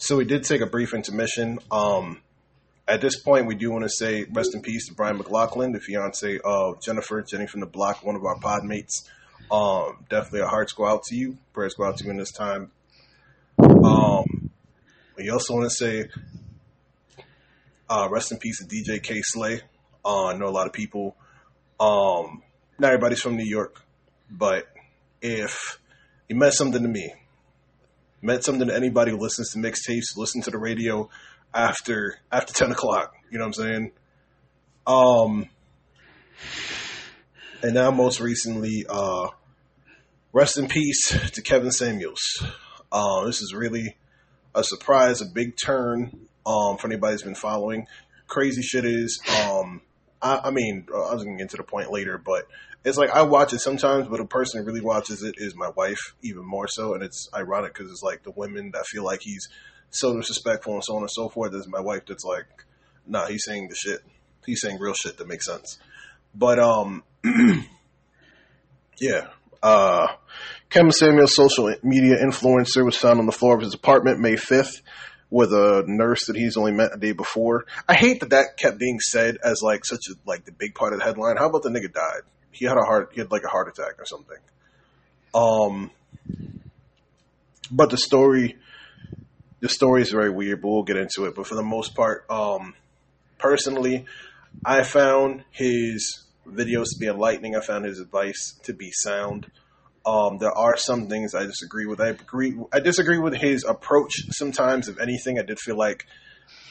So we did take a brief intermission. Um, at this point, we do want to say rest in peace to Brian McLaughlin, the fiance of Jennifer, Jenny from the block, one of our pod mates. Um, definitely our hearts go out to you. Prayers go out to you in this time. Um, we also want to say uh, rest in peace to DJ Kay Slay. Uh, I know a lot of people. Um, not everybody's from New York, but if you meant something to me, meant something to anybody who listens to mixtapes, listen to the radio after after ten o'clock. You know what I'm saying? Um, and now most recently, uh, rest in peace to Kevin Samuels. Uh, this is really a surprise, a big turn um, for anybody who's been following. Crazy shit is, um, I, I mean, I was going to get to the point later, but it's like I watch it sometimes, but a person that really watches it is my wife, even more so. And it's ironic because it's like the women that feel like he's so disrespectful and so on and so forth. There's my wife that's like, nah, he's saying the shit. He's saying real shit that makes sense. But um, yeah. Uh, Kevin Samuel, social media influencer, was found on the floor of his apartment May 5th with a nurse that he's only met a day before. I hate that that kept being said as like such a like the big part of the headline. How about the nigga died? He had a heart. He had like a heart attack or something. Um, but the story, the story is very weird. But we'll get into it. But for the most part, um, personally, I found his videos to be enlightening. I found his advice to be sound. Um, there are some things I disagree with. I agree. I disagree with his approach sometimes. If anything, I did feel like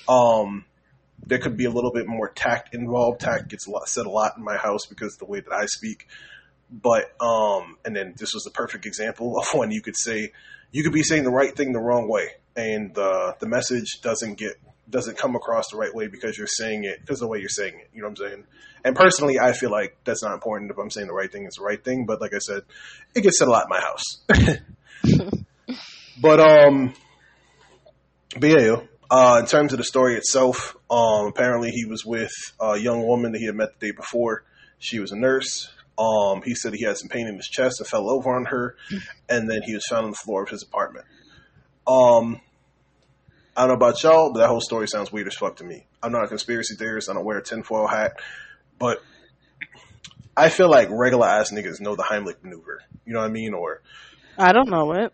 um, there could be a little bit more tact involved. Tact gets a lot, said a lot in my house because of the way that I speak. But um, and then this was the perfect example of when you could say you could be saying the right thing the wrong way, and the the message doesn't get doesn't come across the right way because you're saying it because the way you're saying it. You know what I'm saying? And personally, I feel like that's not important. If I'm saying the right thing, it's the right thing. But like I said, it gets said a lot in my house. but um, but yeah, uh, in terms of the story itself, um, apparently he was with a young woman that he had met the day before. She was a nurse. Um, he said he had some pain in his chest and fell over on her, and then he was found on the floor of his apartment. Um, I don't know about y'all, but that whole story sounds weird as fuck to me. I'm not a conspiracy theorist. I don't wear a tinfoil hat, but I feel like regular ass niggas know the Heimlich maneuver. You know what I mean? Or I don't know it.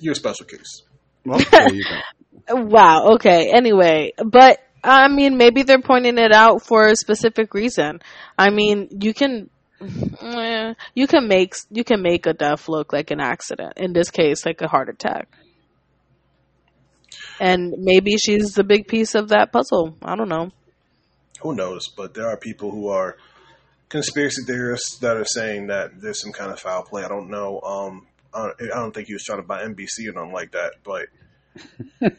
you're a special case. Well, there you go. Wow. Okay. Anyway, but I mean, maybe they're pointing it out for a specific reason. I mean, you can. eh, You can make you can make a death look like an accident. In this case, like a heart attack. And maybe she's the big piece of that puzzle. I don't know. Who knows? But there are people who are conspiracy theorists that are saying that there's some kind of foul play. I don't know. Um, I don't think he was trying to buy NBC or nothing like that, but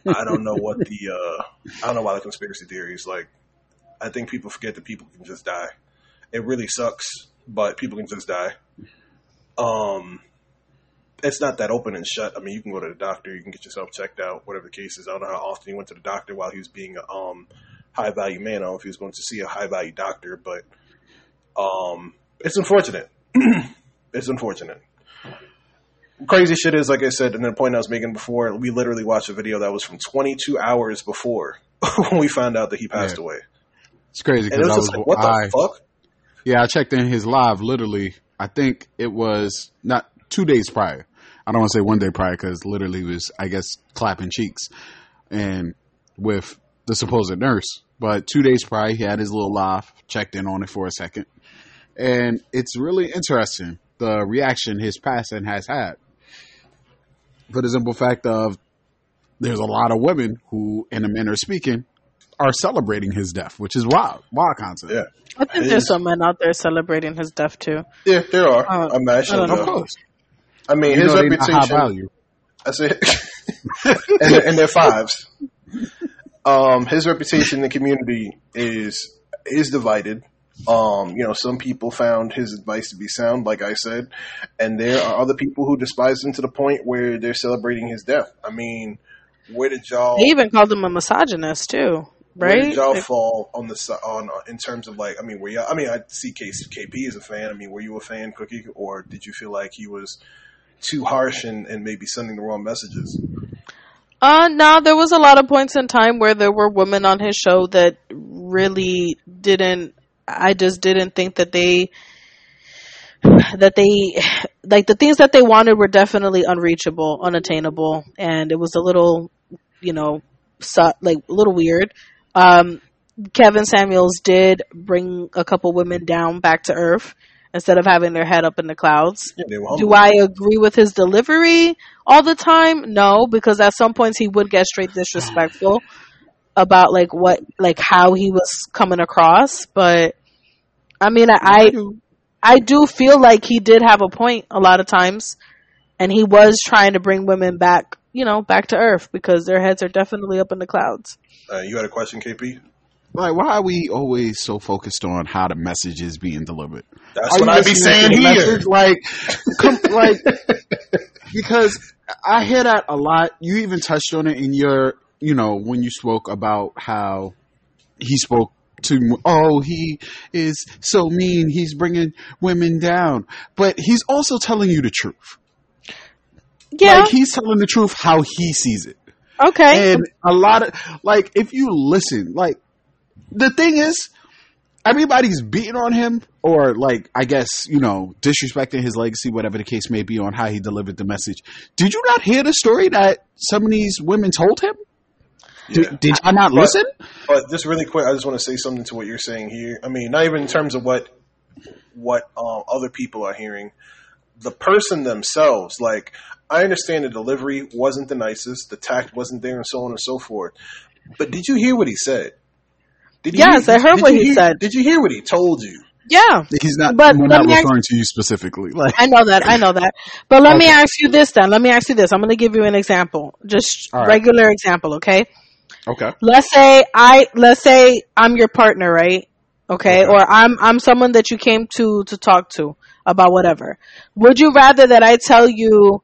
I don't know what the uh, I don't know why the conspiracy theories like. I think people forget that people can just die. It really sucks, but people can just die. Um, it's not that open and shut. I mean, you can go to the doctor, you can get yourself checked out, whatever the case is. I don't know how often he went to the doctor while he was being a um, high value man. I don't know if he was going to see a high value doctor, but um, it's unfortunate. it's unfortunate. Crazy shit is, like I said, and then the point I was making before, we literally watched a video that was from 22 hours before when we found out that he passed Yeah. away. It's crazy And it because was I was like, what the I, fuck? Yeah, I checked in his live literally. I think it was not two days prior. I don't want to say one day prior because literally he was, I guess, clapping cheeks and with the supposed nurse. But two days prior, he had his little live, checked in on it for a second. And it's really interesting the reaction his passing has had. For the simple fact of there's a lot of women who, in a manner of speaking, are celebrating his death, which is wild, wild concept. Yeah. I think there's some men out there celebrating his death too. Yeah, there are. Uh, I'm actually. I don't Of course. I mean, You his know high reputation. value. I said, and, they're, and they're fives. Um, his reputation in the community is is divided. Um, you know, some people found his advice to be sound, like I said, and there are other people who despise him to the point where they're celebrating his death. I mean, where did y'all? They even called him a misogynist too, Where right? did y'all Like, fall on the si- on uh, in terms of like? I mean, were y'all? I mean, I see KP as a fan. I mean, were you a fan, Cookie, or did you feel like he was too harsh and, and maybe sending the wrong messages? Uh, no, there was a lot of points in time where there were women on his show that really didn't. I just didn't think that they that they like the things that they wanted were definitely unreachable, unattainable, and it was a little, you know, like a little weird. Um, Kevin Samuels did bring a couple women down back to earth instead of having their head up in the clouds. Yeah, Do. I agree with his delivery all the time? No, because at some points he would get straight disrespectful about like what like how he was coming across. But I mean, I I, I do feel like he did have a point a lot of times, and he was trying to bring women back, you know, back to earth because their heads are definitely up in the clouds. Uh, you had a question, KP? Like, why are we always so focused on how the message is being delivered? That's Are what you I be saying here. message? Like, come, like, because I hear that a lot. You even touched on it in your, you know, when you spoke about how he spoke to, oh, he is so mean. He's bringing women down, but he's also telling you the truth. Yeah. Like, he's telling the truth how he sees it. okay. And a lot of like if you listen, like the thing is everybody's beating on him or like I guess, you know, disrespecting his legacy, whatever the case may be on how he delivered the message. Did you not hear the story that some of these women told him? Did, Yeah. did I not But- listen? But just really quick, I just want to say something to what you're saying here. I mean, not even in terms of what what um, other people are hearing. The person themselves, like I understand the delivery wasn't the nicest, the tact wasn't there, and so on and so forth. But did you hear what he said? Did you Yes, I heard did what he hear- said. Did you hear what he told you? yeah. He's not But we're let not me ask- referring to you specifically. Like I know that. I know that. But let me ask you this then. Let me ask you this. I'm going to give you an example. Just All right. regular example, okay? Okay. Let's say I let's say I'm your partner, right? Okay? Okay. Or I'm I'm someone that you came to to talk to about whatever. Would you rather that I tell you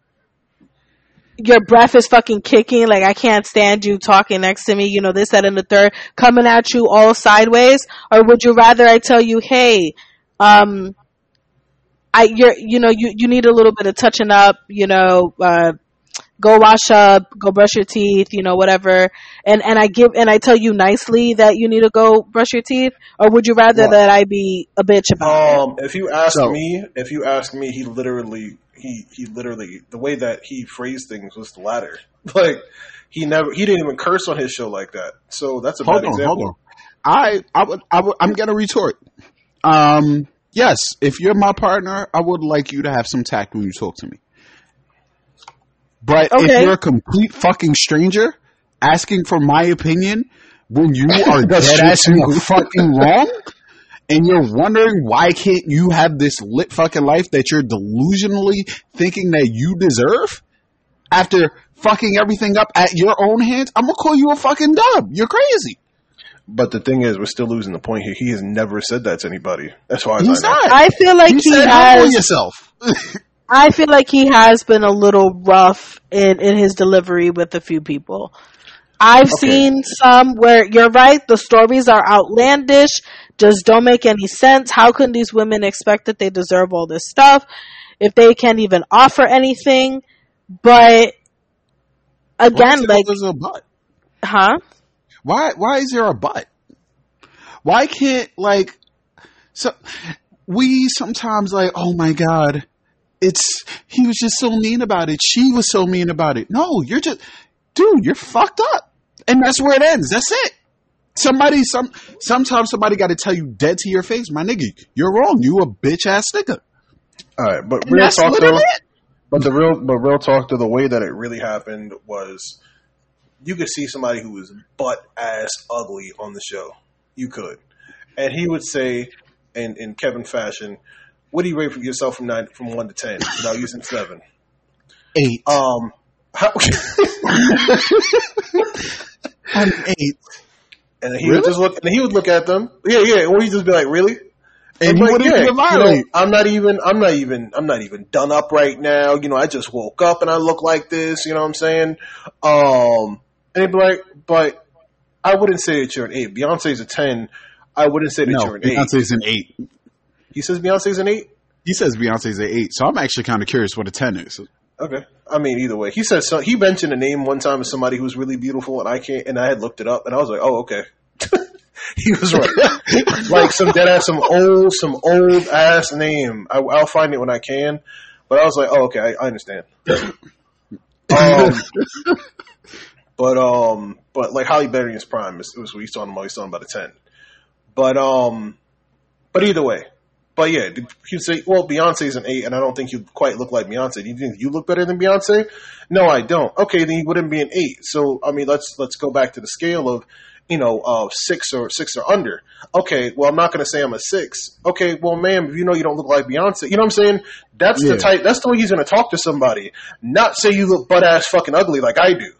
your breath is fucking kicking, like I can't stand you talking next to me, you know, this, that, and the third, coming at you all sideways? Or would you rather I tell you, hey, um, I, you're, you know, you, you need a little bit of touching up, you know, uh, go wash up, go brush your teeth, you know, whatever. And, and I give, and I tell you nicely that you need to go brush your teeth? Or would you rather Well- that I be a bitch about it? Um, if you ask So- me, if you ask me, he literally, he he literally, the way that he phrased things was the latter. Like he never, he didn't even curse on his show like that. So that's a hold bad on, example. hold on. I, I would, I would, I'm gonna retort. Um, yes, if you're my partner, I would like you to have some tact when you talk to me. But if you're a complete fucking stranger asking for my opinion when you are dead That's ass true, in too. the fucking wrong, and you're wondering why can't you have this lit fucking life that you're delusionally thinking that you deserve after fucking everything up at your own hands, I'm gonna call you a fucking dub. You're crazy. But the thing is, we're still losing the point here. He has never said that to anybody, That's far as He's I know. not. I feel like He he said humble has yourself. I feel like he has been a little rough in, in his delivery with a few people. I've Okay. seen some where you're right, the stories are outlandish, just don't make any sense. How can these women expect that they deserve all this stuff if they can't even offer anything? But again, like, there's a but. huh? Why? Why is there a but? Why can't like so? We sometimes like, oh my god, it's he was just so mean about it. She was so mean about it. No, you're just, dude, you're fucked up, and that's where it ends. That's it. Somebody, some, sometimes somebody got to tell you dead to your face, my nigga, you're wrong. You a bitch ass nigga. All right, but And real talk though. But the real, but real talk to the way that it really happened was, you could see somebody who was butt ass ugly on the show. You could, and he would say, in in Kevin fashion, "What do you rate for yourself from nine, from one to ten without using seven? Eight. Um, how, I'm eight. And he Really? would just look, and he would look at them. Yeah, yeah, or he'd just be like, "Really?" And I'm he like, yeah, you know. I'm not even. I'm not even. I'm not even done up right now. You know, I just woke up and I look like this. You know what I'm saying? Um, and they'd be like, but I wouldn't say that you're an eight. Beyonce's a ten. I wouldn't say that no, you're an eight. Beyonce's an eight. He says Beyonce's an eight. He says Beyonce's an eight, so I'm actually kind of curious what a ten is. Okay. I mean, either way, he said so. He mentioned a name one time of somebody who was really beautiful, and I can't. And I had looked it up, and I was like, oh, okay. he was right. like some dead ass, some old, some old ass name. I, I'll find it when I can. But I was like, oh, okay, I, I understand. um, but um, but like Halle Berry's prime, it was what he's talking about. He's talking about a ten. But um, but either way, but yeah, you say, well, Beyonce's an eight, and I don't think you quite look like Beyonce. Do you think you look better than Beyonce? No, I don't. Okay, then you wouldn't be an eight. So I mean, let's let's go back to the scale of you know, uh, six or six or under. Okay, well, I'm not going to say I'm a six. Okay, well, ma'am, if you know you don't look like Beyonce, you know what I'm saying? That's yeah. the type. That's the way he's going to talk to somebody. Not say you look butt ass fucking ugly like I do.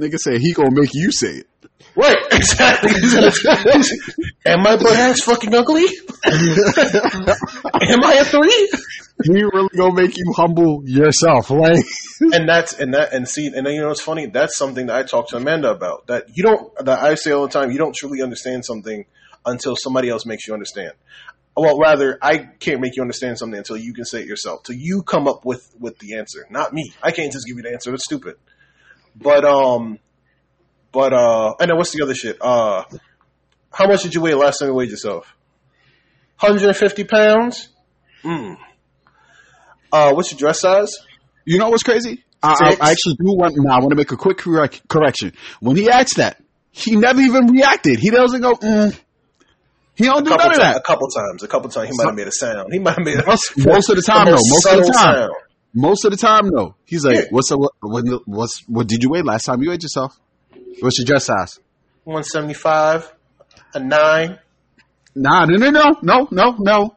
Nigga say he gonna make you say it. Right, exactly. Am I butt ass fucking ugly? Am I a three? He really gonna make you humble yourself, like. and that's and that and see and then you know what's funny? That's something that I talk to Amanda about. That you don't that I say all the time. You don't truly understand something until somebody else makes you understand. Well, rather, I can't make you understand something until you can say it yourself. Till you come up with with the answer, not me. I can't just give you the answer. It's stupid. But um, but uh, and then what's the other shit? Uh, how much did you weigh last time you weighed yourself? 150 pounds. Hmm. Uh, what's your dress size? You know what's crazy? I, I, actually do want. Now I want to make a quick correct, correction. When he asked that, he never even reacted. He doesn't go. Mm. He don't do none of that. A couple times. A couple times. He might have made a sound. He might have made a, most, most of the time. though. most of the time. Sound. Most of the time, though. He's like, yeah. "What's up? what, what's what did you weigh last time you weighed yourself? What's your dress size? One seventy five, a nine. Nah, no, no, no, no, no, no.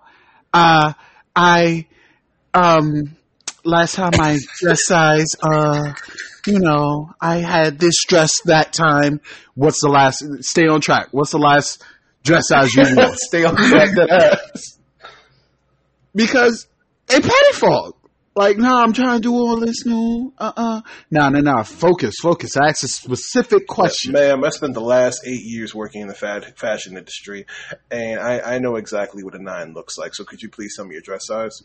Uh, I um last time I dress size, uh, you know, I had this dress that time. What's the last? Stay on track. What's the last dress size you wore? stay on track. because a petty fault. Like, no, I'm trying to do all this new. Uh uh-uh. uh. No, no, no. Focus, focus. Ask a specific question. Ma'am, I spent the last eight years working in the fad- fashion industry, and I, I know exactly what a nine looks like. So could you please tell me your dress size?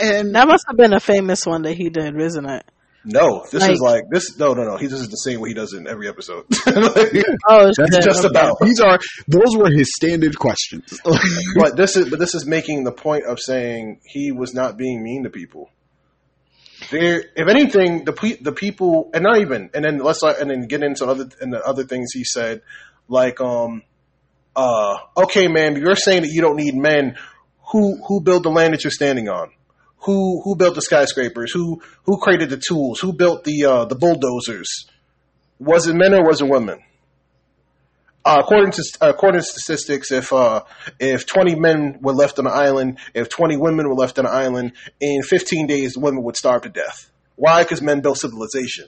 And that must have been a famous one that he did, isn't it? No, this like, is like this. No, no, no. He does the same way he does it in every episode. like, oh, that's just about. These are those were his standard questions. but this is but this is making the point of saying he was not being mean to people. There, if anything, the the people, and not even, and then let's and then get into other and the other things he said, like um, uh, okay, man, you're saying that you don't need men. Who who build the land that you're standing on? Who who built the skyscrapers, who who created the tools, who built the uh, the bulldozers. Was it men or was it women? Uh, according to uh, according to statistics, if uh, if twenty men were left on an island, if twenty women were left on an island, in fifteen days, the women would starve to death. Why? Because men built civilization.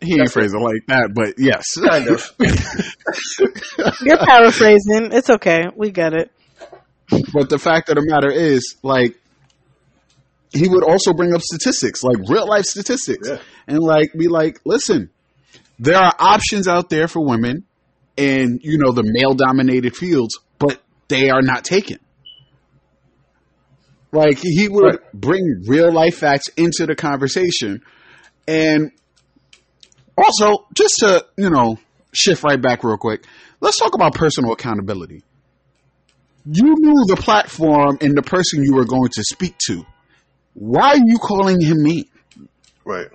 He ain't phrasing like that, but yes, kind of. You're paraphrasing. It's okay. We get it. But the fact of the matter is, like, he would also bring up statistics, like real life statistics, yeah. and like be like, listen, there are options out there for women in you know the male dominated fields, but they are not taken. Like he would right. bring real life facts into the conversation, and also just to you know shift right back real quick, let's talk about personal accountability. You knew the platform and the person you were going to speak to why are you calling him me? Right.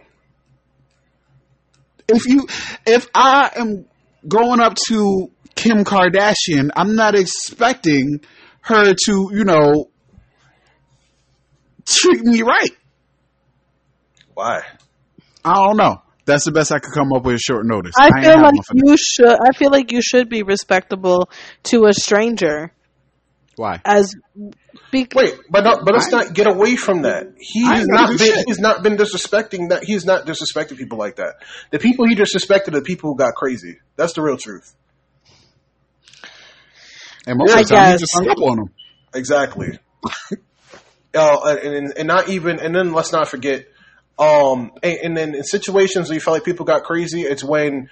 If you, if I am going up to Kim Kardashian, I'm not expecting her to, you know, treat me right. Why? I don't know. That's the best I could come up with short notice. I, I feel like you should. I feel like you should be respectable to a stranger. Why? As be- wait, but not, but let's I, not get away from that. He has not been. Shit. He's not been disrespecting that. He's not disrespecting people like that. The people he disrespected are the people who got crazy. That's the real truth. And most yeah, of the time, he just hung up on them. Exactly. uh, and, and not even. And then let's not forget. Um, and, and then in situations where you feel like people got crazy, it's when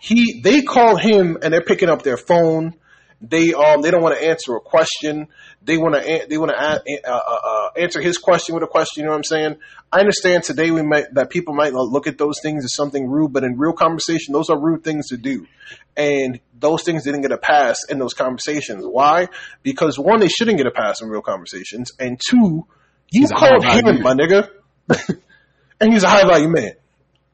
he they call him and they're picking up their phone they um they don't want to answer a question. They want to they want to uh, uh, uh, answer his question with a question. You know what I'm saying? I understand today we might that people might look at those things as something rude, but in real conversation, those are rude things to do, and those things didn't get a pass in those conversations. Why? Because one, they shouldn't get a pass in real conversations, and two, you He's called high value my nigga, and he's a high value man.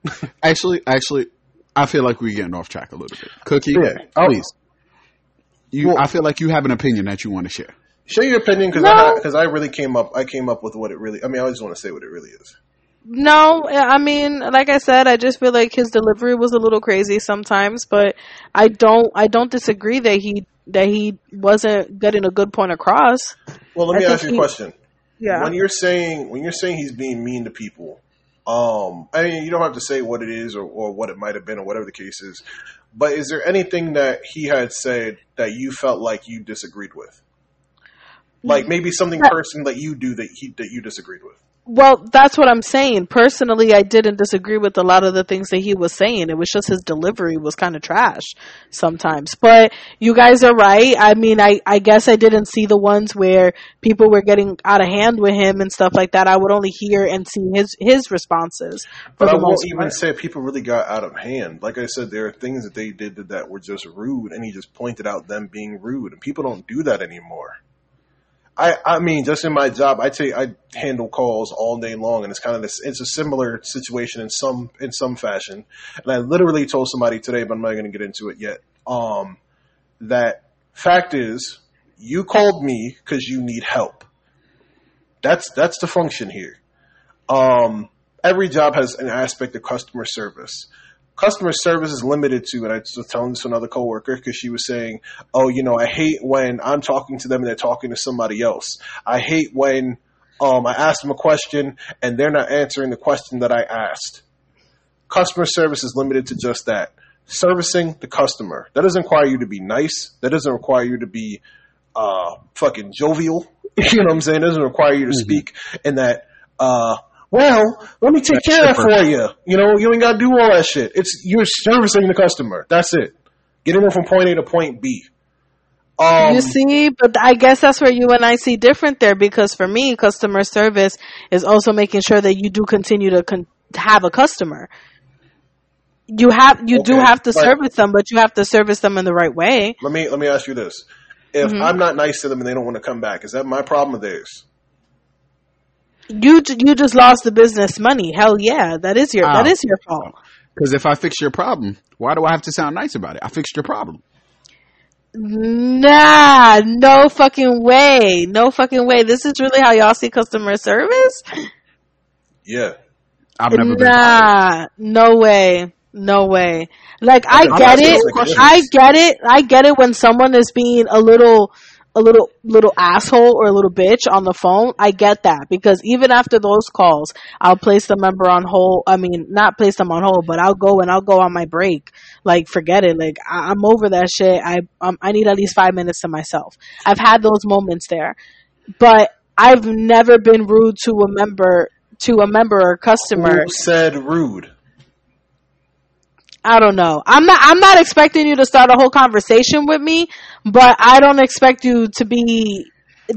Actually, actually, I feel like we're getting off track a little bit. Cookie, Yeah. Oh. please. You, Well- I feel like you have an opinion that you want to share. Share your opinion because No. I because I really came up I came up with what it really. I mean, I just want to say what it really is. No, I mean, like I said, I just feel like his delivery was a little crazy sometimes, but I don't, I don't disagree that he that he wasn't getting a good point across. Well, let me think ask you a he- question. Yeah. When you're saying when you're saying he's being mean to people, um, I mean, you don't have to say what it is or, or what it might have been or whatever the case is. But is there anything that he had said that you felt like you disagreed with? Like mm. maybe something Yeah. personal that you do that he that you disagreed with. Well, that's what I'm saying. Personally, I didn't disagree with a lot of the things that he was saying. It was just his delivery was kind of trash sometimes. But you guys are right. I mean, I, I guess I didn't see the ones where people were getting out of hand with him and stuff like that. I would only hear and see his, his responses. But I won't even say people really got out of hand. Like I said, there are things that they did that, that were just rude, and he just pointed out them being rude, and people don't do that anymore. I, I mean, just in my job, I take I handle calls all day long, and it's kind of this. It's a similar situation in some in some fashion. And I literally told somebody today, but I'm not going to get into it yet. Um, that fact is, you called me because you need help. That's that's the function here. Um, every job has an aspect of customer service. Customer service is limited to, and I was telling this to another coworker because she was saying, "Oh, you know, I hate when I'm talking to them and they're talking to somebody else. I hate when um, I ask them a question and they're not answering the question that I asked." Customer service is limited to just that servicing the customer. That doesn't require you to be nice. That doesn't require you to be uh, fucking jovial. You know what I'm saying? It doesn't require you to speak in that, uh, well, let me take That care of it for you. You know, you ain't got to do all that shit. It's you're servicing the customer. That's it. Getting them from point A to point B. Um, you see, but I guess that's where you and I see different there because for me, customer service is also making sure that you do continue to con- have a customer. You have, you do have to but- service them, but you have to service them in the right way. let me let me ask you this: If Mm-hmm. I'm not nice to them and they don't want to come back, is that my problem or theirs? You you just lost the business money. Hell yeah, that is your that Ow. is your fault. Because if I fix your problem, why do I have to sound nice about it? I fixed your problem. Nah, no fucking way, no fucking way. This is really how y'all see customer service. Yeah. I've never been. Nah, no way. No way. Like I I'm get it. I get it. I get it when someone is being a little a little little asshole or a little bitch on the phone. I get that because even after those calls, I'll place the member on hold. I mean, not place them on hold, but I'll go and I'll go on my break. Like forget it. Like I, I'm over that shit. I um, I need at least five minutes to myself. I've had those moments there, but I've never been rude to a member to a member or customer. Who said rude? I don't know. I'm not. I'm not expecting you to start a whole conversation with me, but I don't expect you to be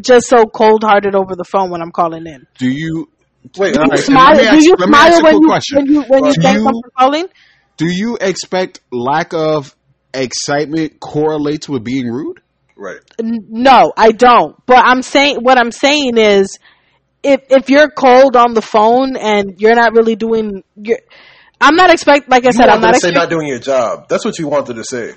just so cold hearted over the phone when I'm calling in. Do you Wait, Do you right, smile? let Do ask- you let me ask smile when you when you when you Do thank you- them for calling? do you expect lack of excitement correlates with being rude? right. No, I don't. But I'm saying what I'm saying is, if if you're cold on the phone and you're not really doing your, I'm not expect. Like I You said, I'm not to say not doing your job. That's what you wanted to say.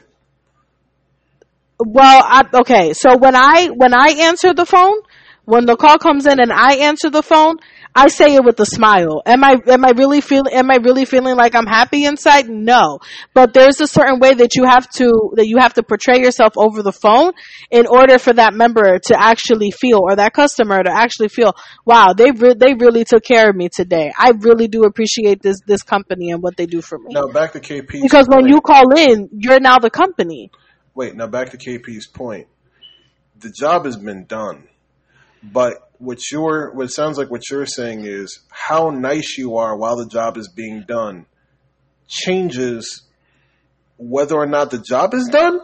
Well, I, okay. So when I when I answer the phone, when the call comes in and I answer the phone, I say it with a smile. Am I am I really feeling am I really feeling like I'm happy inside? No. But there's a certain way that you have to that you have to portray yourself over the phone in order for that member to actually feel or that customer to actually feel, wow, they re- they really took care of me today. I really do appreciate this this company and what they do for me. Now back to KP because when point. you call in, you're now the company. wait, now back to KP's point. The job has been done, but what you're, what it sounds like what you're saying is how nice you are while the job is being done changes whether or not the job is done.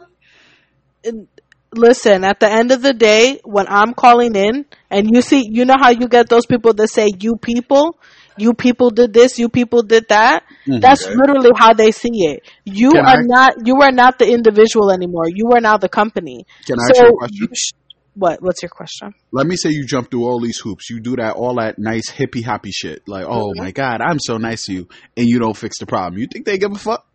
And listen, at the end of the day, when I'm calling in and you see, you know how you get those people that say, you people, you people did this, you people did that. Mm-hmm. That's literally how they see it. You Can are I- not, you are not the individual anymore. You are now the company. Can I ask you a question? you sh- what, what's your question? Let me say you jump through all these hoops. You do that all that nice hippy hoppy shit. Like, oh Mm-hmm. my god, I'm so nice to you, and you don't fix the problem. You think they give a fuck?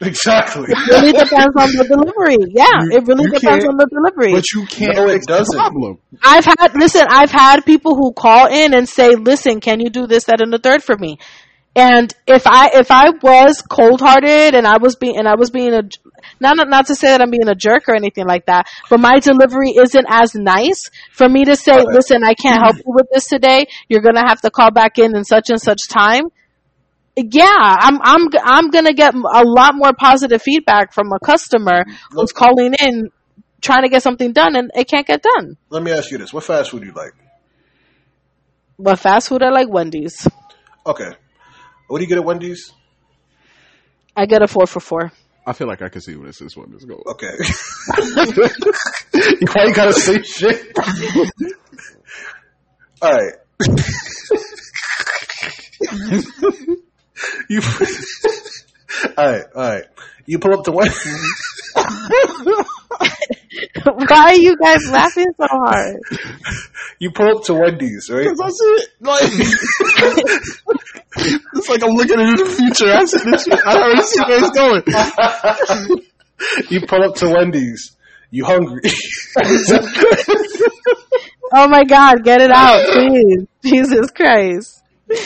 Exactly. It really depends on the delivery. Yeah, You- it really depends on the delivery. But you can't No, it doesn't. problem. I've had listen. I've had people who call in and say, "Listen, can you do this, that, and the third for me?" And if I if I was cold hearted and I was being and I was being a not not- not to say that I'm being a jerk or anything like that, but my delivery isn't as nice for me to say, Okay. "Listen, I can't help you with this today. You're gonna have to call back in in such and such time." Yeah, I'm I'm I'm gonna get a lot more positive feedback from a customer who's calling in trying to get something done and it can't get done. Let me ask you this: What fast food do you like? What fast food, I like Wendy's. Okay. What do you get at Wendy's? I get a four for four. I feel like I can see where this is one is going. Okay. Why you gotta say shit? All right. you. all right. All right. You pull up to one. Why are you guys laughing so hard? you pull up to Wendy's, right? I see it. Like, it's like I'm looking into the future. I see this shit. I already see where it's going. You pull up to Wendy's. You hungry? Oh my god, get it out, please. Jesus Christ. you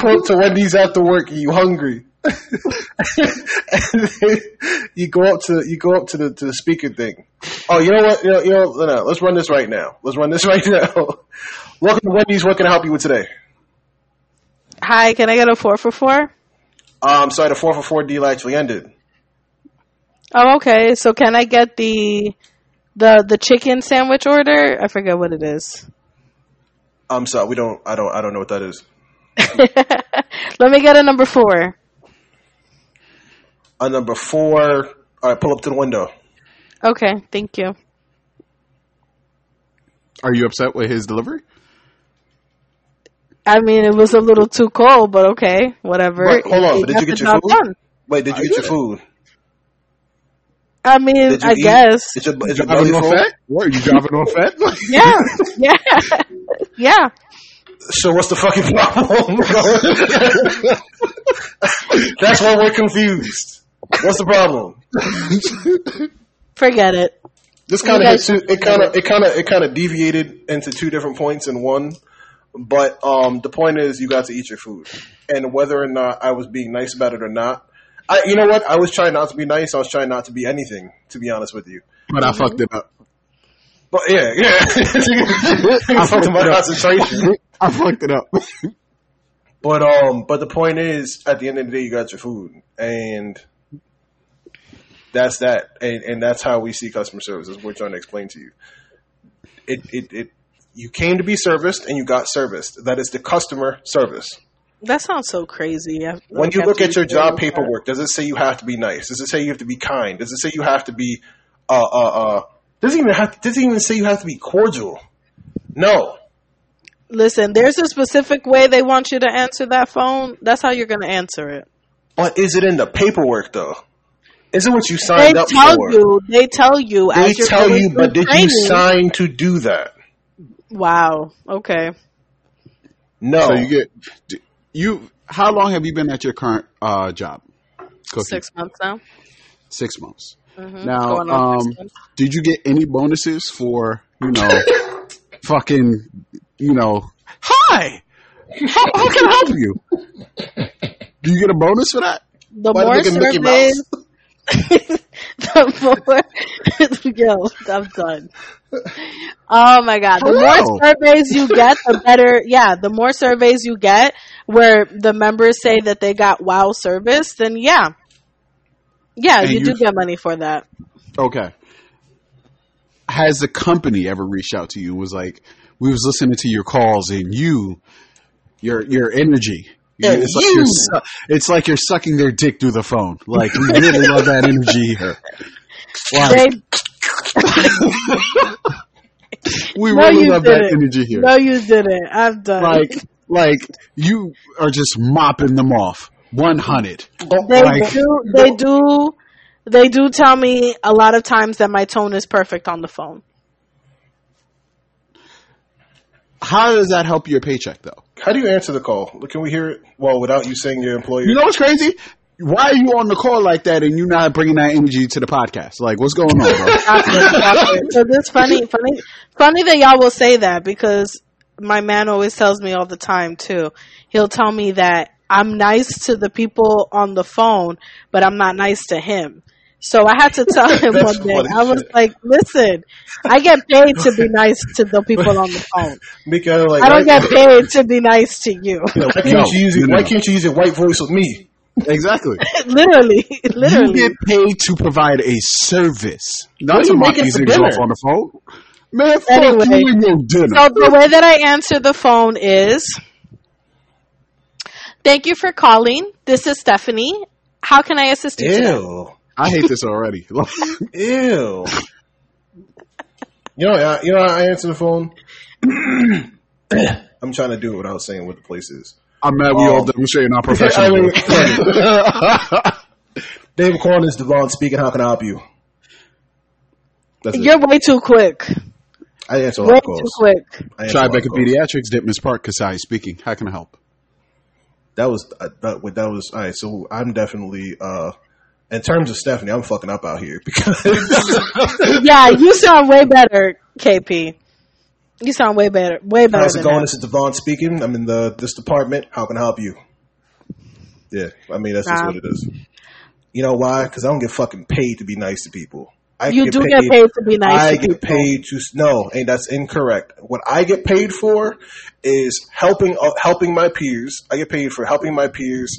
pull up to Wendy's after work. and You hungry? you go up to you go up to the to the speaker thing. Oh, you know what? You know, you know, no, no, let's run this right now. Let's run this right now. Welcome to Wendy's. What can I help you with today? Hi, can I get a four for four? Um, sorry, the four for four deal actually ended. Oh, okay. So can I get the the the chicken sandwich order? I forget what it is. I'm sorry, we don't. I don't. I don't know what that is. Let me get a number four. Uh, number four. All right, pull up to the window. Okay, thank you. Are you upset with his delivery? I mean, it was a little too cold, but okay, whatever. Wait, hold on, but did you get your food? done. Wait, did you get your food? I mean, I eat? guess. Is your, is your belly full? fat? What, are you driving on fat? Yeah, yeah, yeah. So what's the fucking problem? That's why we're confused. What's the problem? Forget it. This kind of guys- it kind of it kind of it kind of deviated into two different points in one. But um, the point is, you got to eat your food, and whether or not I was being nice about it or not, I you know what I was trying not to be nice. I was trying not to be anything, to be honest with you. but I fucked it up. But yeah, yeah, I fucked my concentration. I fucked it up. But um, but the point is, at the end of the day, you got your food, and that's that, and and that's how we see customer service. As we're trying to explain to you. It it it you came to be serviced, and you got serviced. That is the customer service. That sounds so crazy. When you look at your job paperwork, does it say you have to be nice? Does it say you have to be kind? Does it say you have to be uh uh uh? Doesn't even have doesn't even say you have to be cordial. No, Listen, there's a specific way they want you to answer that phone. That's how you're going to answer it. but is it in the paperwork though? Is it what you They signed up tell for? you. They tell you. They as you're tell you, through but did you sign to do that? Wow. Okay. No. So you get you. How long have you been at your current uh, job? Cookie? Six months now. Six months. Mhm. Now, Going on six um, months. did you get any bonuses for you know, fucking, you know, hi, how, how can I help you? Do you get a bonus for that? the Why more look surveys, the more. Yo, I'm done. Oh my god! The Hello. more surveys you get, the better. Yeah, the more surveys you get where the members say that they got wow service, then yeah, yeah, And you do get money for that. Okay. Has the company ever reached out to you? and Was like, we was listening to your calls and you, your your energy, it's, like you- you're su- it's like you're sucking their dick through the phone. Like we really love that energy here. Like, we No, really love that didn't. energy here. no, you didn't. I've done. Like, like you are just mopping them off. One hundred. they like- do. They do. They do tell me a lot of times that my tone is perfect on the phone. How does that help your paycheck, though? How do you answer the call? Can we hear it? Well, without you saying your employer. You know what's crazy? Why are you on the call like that and you're not bringing that energy to the podcast? Like, what's going on, bro? Stop it, stop it. so this funny, funny, funny that y'all will say that because my man always tells me all the time too. He'll tell me that I'm nice to the people on the phone, but I'm not nice to him. So I had to tell him one day. funny I was shit. like, "Listen, I get paid to be nice to the people on the phone. because like I don't get paid to be nice to you." you know, why can't No, you use it? no, no, Why can't you use your white voice with me? exactly. literally, literally. You get paid to provide a service, not to you mock these for niggas off on the phone. Man, fuck Anyway. you and your dinner. So the way that I answer the phone is, "Thank you for calling. This is Stephanie. How can I assist you today?" Ew, I hate this already. ew. You know, I, you know, how I answer the phone. I'm trying to do it without saying what the place is. I'm mad we all Um, demonstrating our I professionalism. mean, David Corn is Devon speaking. How can I help you? That's. You're way too quick. I answer a lot Way too quick. I a lot of Tribeca. Pediatrics, Ditmas Park, Kasai speaking. How can I help? That was uh, that, that was all right. So I'm definitely uh in terms of Stephanie, I'm fucking up out here because Yeah, you sound way better, KP. You sound way better, way better how's it going? that. This is Devon speaking. I'm in the this department. How can I help you? Yeah, I mean that's just what it is. You know why? Because I don't get fucking paid to be nice to people. I You do get paid to be nice I get people. paid to no, and that's incorrect. What I get paid for is helping uh, helping my peers. I get paid for helping my peers.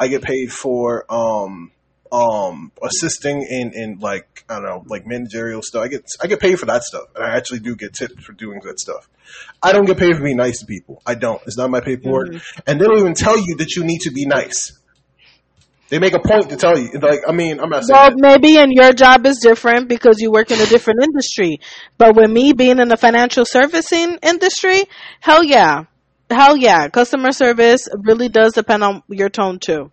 I get paid for um um assisting in in like I don't know like managerial stuff. I get I get paid for that stuff, and I actually do get tips for doing that stuff. I don't get paid for being nice to people. I don't. It's not my paperwork, Mm-hmm. and they don't even tell you that you need to be nice. They make a point to tell you. Like I mean, I'm not saying. Well, that. maybe and your job is different because you work in a different industry. But with me being in the financial servicing industry, hell yeah. Hell yeah. Customer service really does depend on your tone too.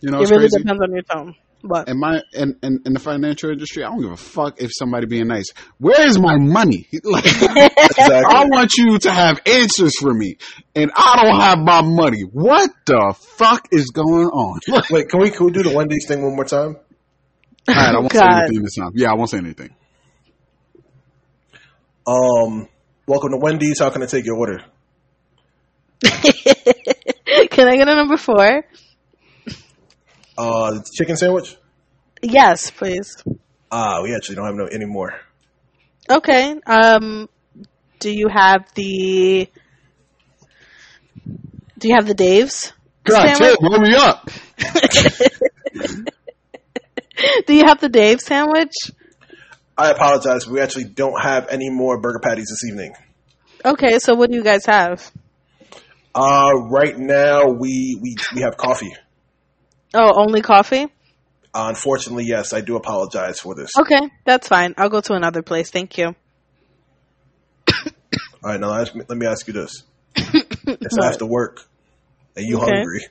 You know, it really crazy. depends on your tone. But in my in, in, in the financial industry, I don't give a fuck if somebody being nice. Where is my money? Like, Exactly. I want you to have answers for me, and I don't have my money. What the fuck is going on? Wait, can we can we do the Wendy's thing one more time? right, I won't say anything this time. Yeah, I won't say anything. Um, welcome to Wendy's. How can I take your order? Can I get a number four? Uh, chicken sandwich. Yes, please. Ah, we actually don't have no anymore. Okay. Um, do you have the? Do you have the Dave's? God, sandwich? Tim, blow me up. Do you have the Dave sandwich? I apologize. We actually don't have any more burger patties this evening. Okay, so what do you guys have? Uh, right now we we we have coffee. Oh, only coffee? Uh, unfortunately, yes, I do apologize for this. Okay, that's fine. I'll go to another place. Thank you. All right, now ask me, let me ask you this: It's after work, and you Okay. hungry,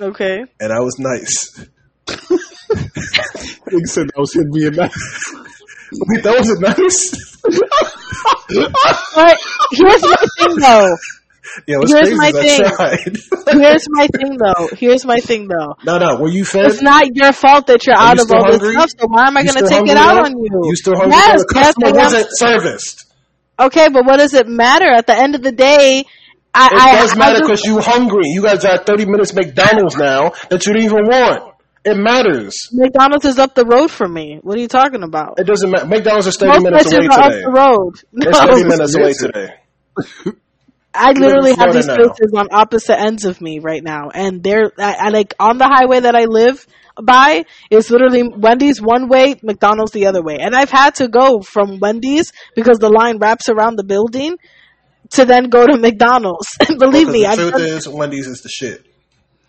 Okay. and I was nice. Nigga said that was him being nice. Wait, that wasn't nice. But here's my thing though. Yeah, what's Here's crazy my thing. Here's my thing though. Here's my thing though. no, no, were you fed? It's not your fault that you're Are out you of all hungry? this stuff, so why am I going to take it out now? on you? You still hungry? Yes, the customer I am. wasn't serviced. Okay, but what does it matter? At the end of the day, I, It I, does I matter because you hungry. You guys are at 30 minutes McDonald's now that you didn't even want. It matters. McDonald's is up the road from me. What are you talking about? It doesn't matter. McDonald's is 30 Most minutes away are up the road. It's 30 minutes away today. I literally have these places on opposite ends of me right now, and they're I, I like on the highway that I live by. It's literally Wendy's one way, McDonald's the other way, and I've had to go from Wendy's because the line wraps around the building to then go to McDonald's. And believe Because me, the I've truth is, Wendy's is the shit.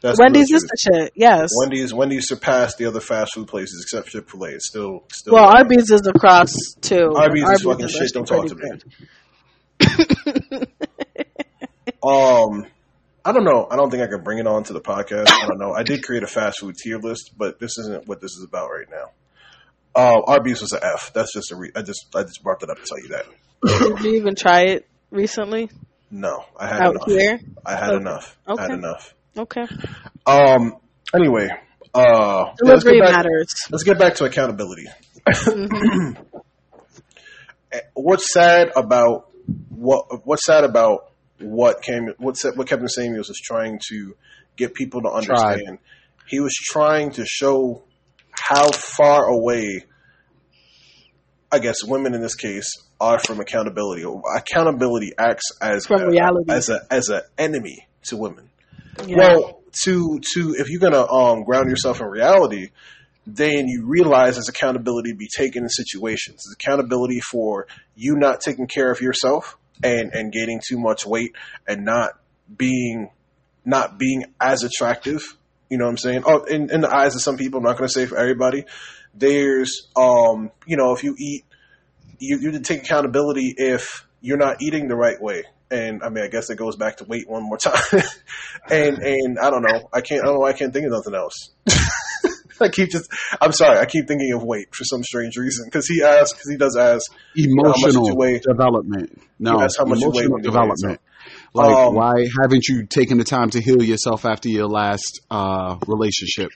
That's Wendy's is the shit. Yes. Wendy's Wendy's surpassed the other fast food places except Chick Fil A. It's still still. well, Arby's is across too. Arby's is fucking shit. Don't talk to me. Um, I don't know. I don't think I can bring it on to the podcast. I don't know. I did create a fast food tier list, but this isn't what this is about right now. Uh, Arby's was an F. That's just a. Re- I just I just brought that up to tell you that. Did you even try it recently No, I had out enough. here? I had Okay. enough. I had Okay. enough. Okay. Um. Anyway, uh, yeah, let's get back- matters. Let's get back to accountability. Mhm. What's sad about what? What's sad about what came? What's what Kevin Samuels is trying to get people to understand? He was trying to show how far away, I guess, women in this case are from accountability. Accountability acts as From a, reality. as a as an enemy to women. Yeah. Well, to to if you're gonna um, ground yourself in reality, then you realize there's accountability to be taken in situations. There's accountability for you not taking care of yourself and and gaining too much weight and not being not being as attractive. You know what I'm saying? Oh, in, in the eyes of some people, I'm not going to say for everybody. There's, um, you know, if you eat, you you take accountability if you're not eating the right way. And I mean, I guess it goes back to weight one more time. and and I don't know. I can't. I don't know. why I can't think of nothing else. I keep just. I'm sorry. I keep thinking of weight for some strange reason because he asks. Because he does ask. Emotional you weigh? development. No, That's how much emotional development. Like, Um, why haven't you taken the time to heal yourself after your last uh, relationship?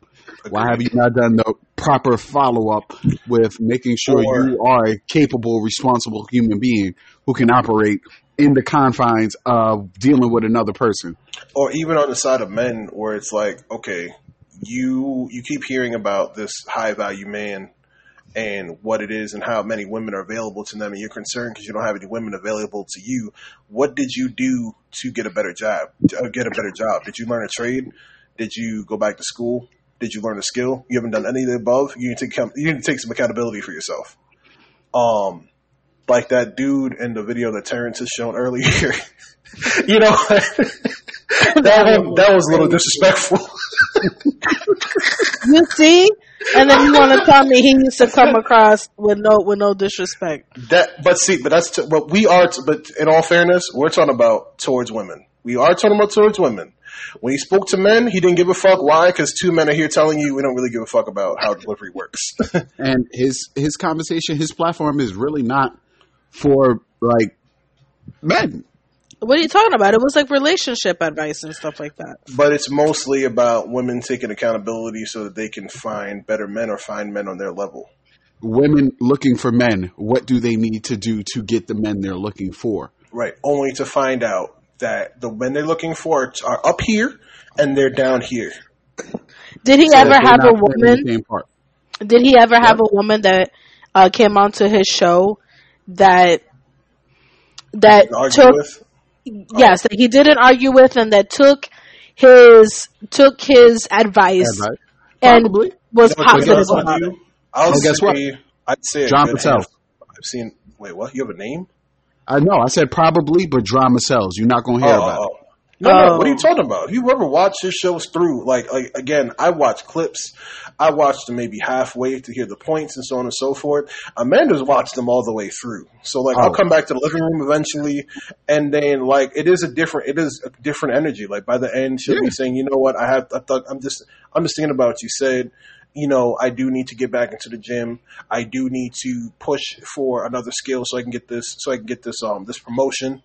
Why have you not done the proper follow up with making sure Or- you are a capable, responsible human being who can operate in the confines of dealing with another person? or even on the side of men where it's like okay you you keep hearing about this high value man and what it is and how many women are available to them and you're concerned because you don't have any women available to you. What did you do to get a better job to uh, get a better job? Did you learn a trade? Did you go back to school? Did you learn a skill? You haven't done any of the above? You need to come you need to take some accountability for yourself. Um like that dude in the video that Terrence has shown earlier. You know that one, that was a little disrespectful. You see, and then you want to tell me he used to come across with no with no disrespect. that, but see, but that's t- but we are. T- but in all fairness, we're talking about towards women. We are talking about towards women. When he spoke to men, he didn't give a fuck. Why? Because two men are here telling you we don't really give a fuck about how delivery works. And his his conversation, his platform is really not for like men. What are you talking about? It was like relationship advice and stuff like that. but it's mostly about women taking accountability so that they can find better men or find men on their level. Women looking for men, what do they need to do to get the men they're looking for? Right. Only to find out that the men they're looking for are up here and they're down here. Did he So ever have a not the woman? same part. Did he ever have a woman that uh, came onto his show that that took with. Oh. yes that he didn't argue with and that took his took his advice Advice. and Probably. was You know what's positive gonna about it. I'll Well, guess what? I'd say John good Patel. handful. I've seen. Wait, what? You have a name? I know. I said probably, but drama sells. You're not going to hear oh, about it. oh. No, no. Oh. What are you talking about? If you ever watched his shows through, like, like again, I watch clips. I watched them maybe halfway to hear the points and so on and so forth. Amanda's watched them all the way through. So, like, I'll Oh. come back to the living room eventually, and then like it is a different, it is a different energy. Like by the end, she'll be saying, "You know what? I have. I thought I'm just. I'm just thinking about what you said." You know, I do need to get back into the gym. I do need to push for another skill so I can get this, so I can get this, um, this promotion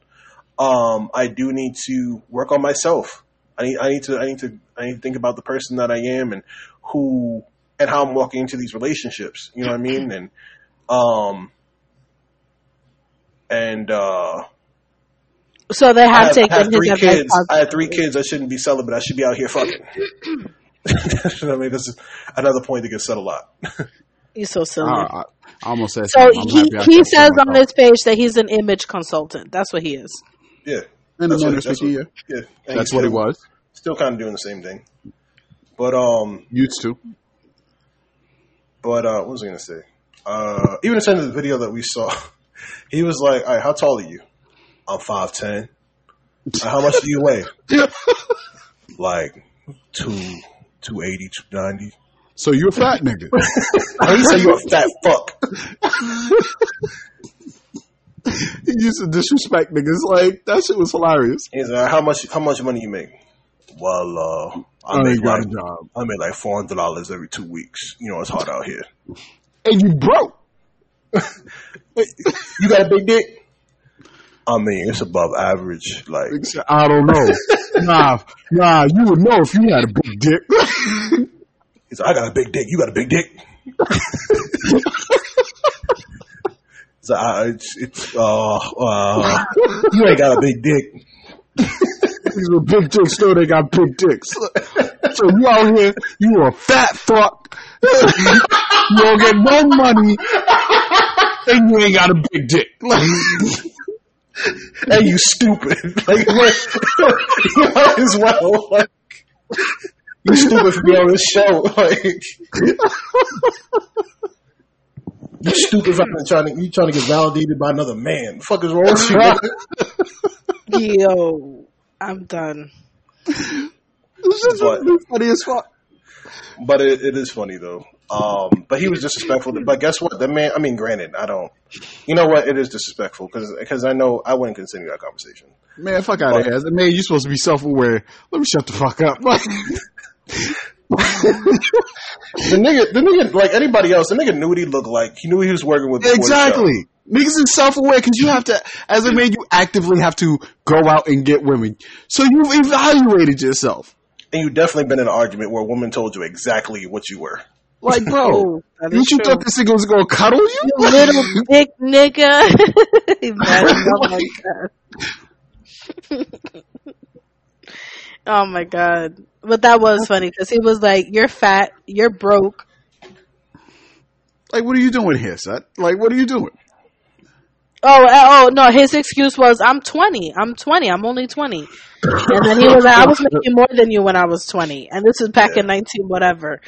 um, I do need to work on myself. I need, I need to, I need to, I need to think about the person that I am and who and how I'm walking into these relationships. You know what I mean? And, um, and uh, So they I have have, I taken have three kids. I had three kids. I shouldn't be celibate. I should be out here fucking. I mean, this is another point that gets said a lot. He's so silly. I, I I almost said so he he says on this page that he's an image consultant. That's what he is. Yeah, In the that's what, that's what- yeah. yeah. That's what he was. Still kind of doing the same thing, but um, Used to. But uh, what was I to say? Uh, even at the end of the video that we saw, he was like, "All right, how tall are you?" I'm five ten. How much do you weigh? like two, 280, 290. So you're a fat nigga. How you say you're a fat fuck? he used to disrespect niggas. Like that shit was hilarious. He's like, how much? How much money you make? Well, uh, I Oh, make like a job. I make like four hundred dollars every two weeks. You know, it's hard out here. And you broke. You got a big dick? I mean, it's above average. Like, I don't know. nah, nah, you would know if you had a big dick. he's like, I got a big dick. You got a big dick? so I, it's, it's uh, uh, you ain't got a big dick. These are big dicks still they got big dicks. So you out here, you a fat fuck. you don't get no money. And you ain't got a big dick. and you stupid. Like, you might as well. Like, you stupid for being on this show. Like, you stupid for trying to you trying to get validated by another man. The fuck is wrong with you? Yo, I'm done. It's just But- funny as fuck. but it, it is funny though. Um, but he was disrespectful. But guess what? The man. I mean, granted, I don't. You know what? It is disrespectful because I know I wouldn't continue that conversation. Man, fuck out of here. Man, you're supposed to be self aware. Let me shut the fuck up. The nigga, the nigga, like anybody else, the nigga knew what he looked like. He knew he was working with. before the show. Exactly. Niggas is self aware because you have to, as a man, you actively have to go out and get women. So you've evaluated yourself. And you've definitely been in an argument where a woman told you exactly what you were. Like, bro, that you true. thought this nigga was gonna cuddle you? You little dick nigga. Oh my god. oh my god. But that was funny because he was like, "You're fat. You're broke." like, what are you doing here, son? Like, what are you doing? Oh, uh, oh no! His excuse was, "I'm 20. I'm 20. I'm only 20." And then he was like, "I was making more than you when I was 20, and this is back in 19 whatever."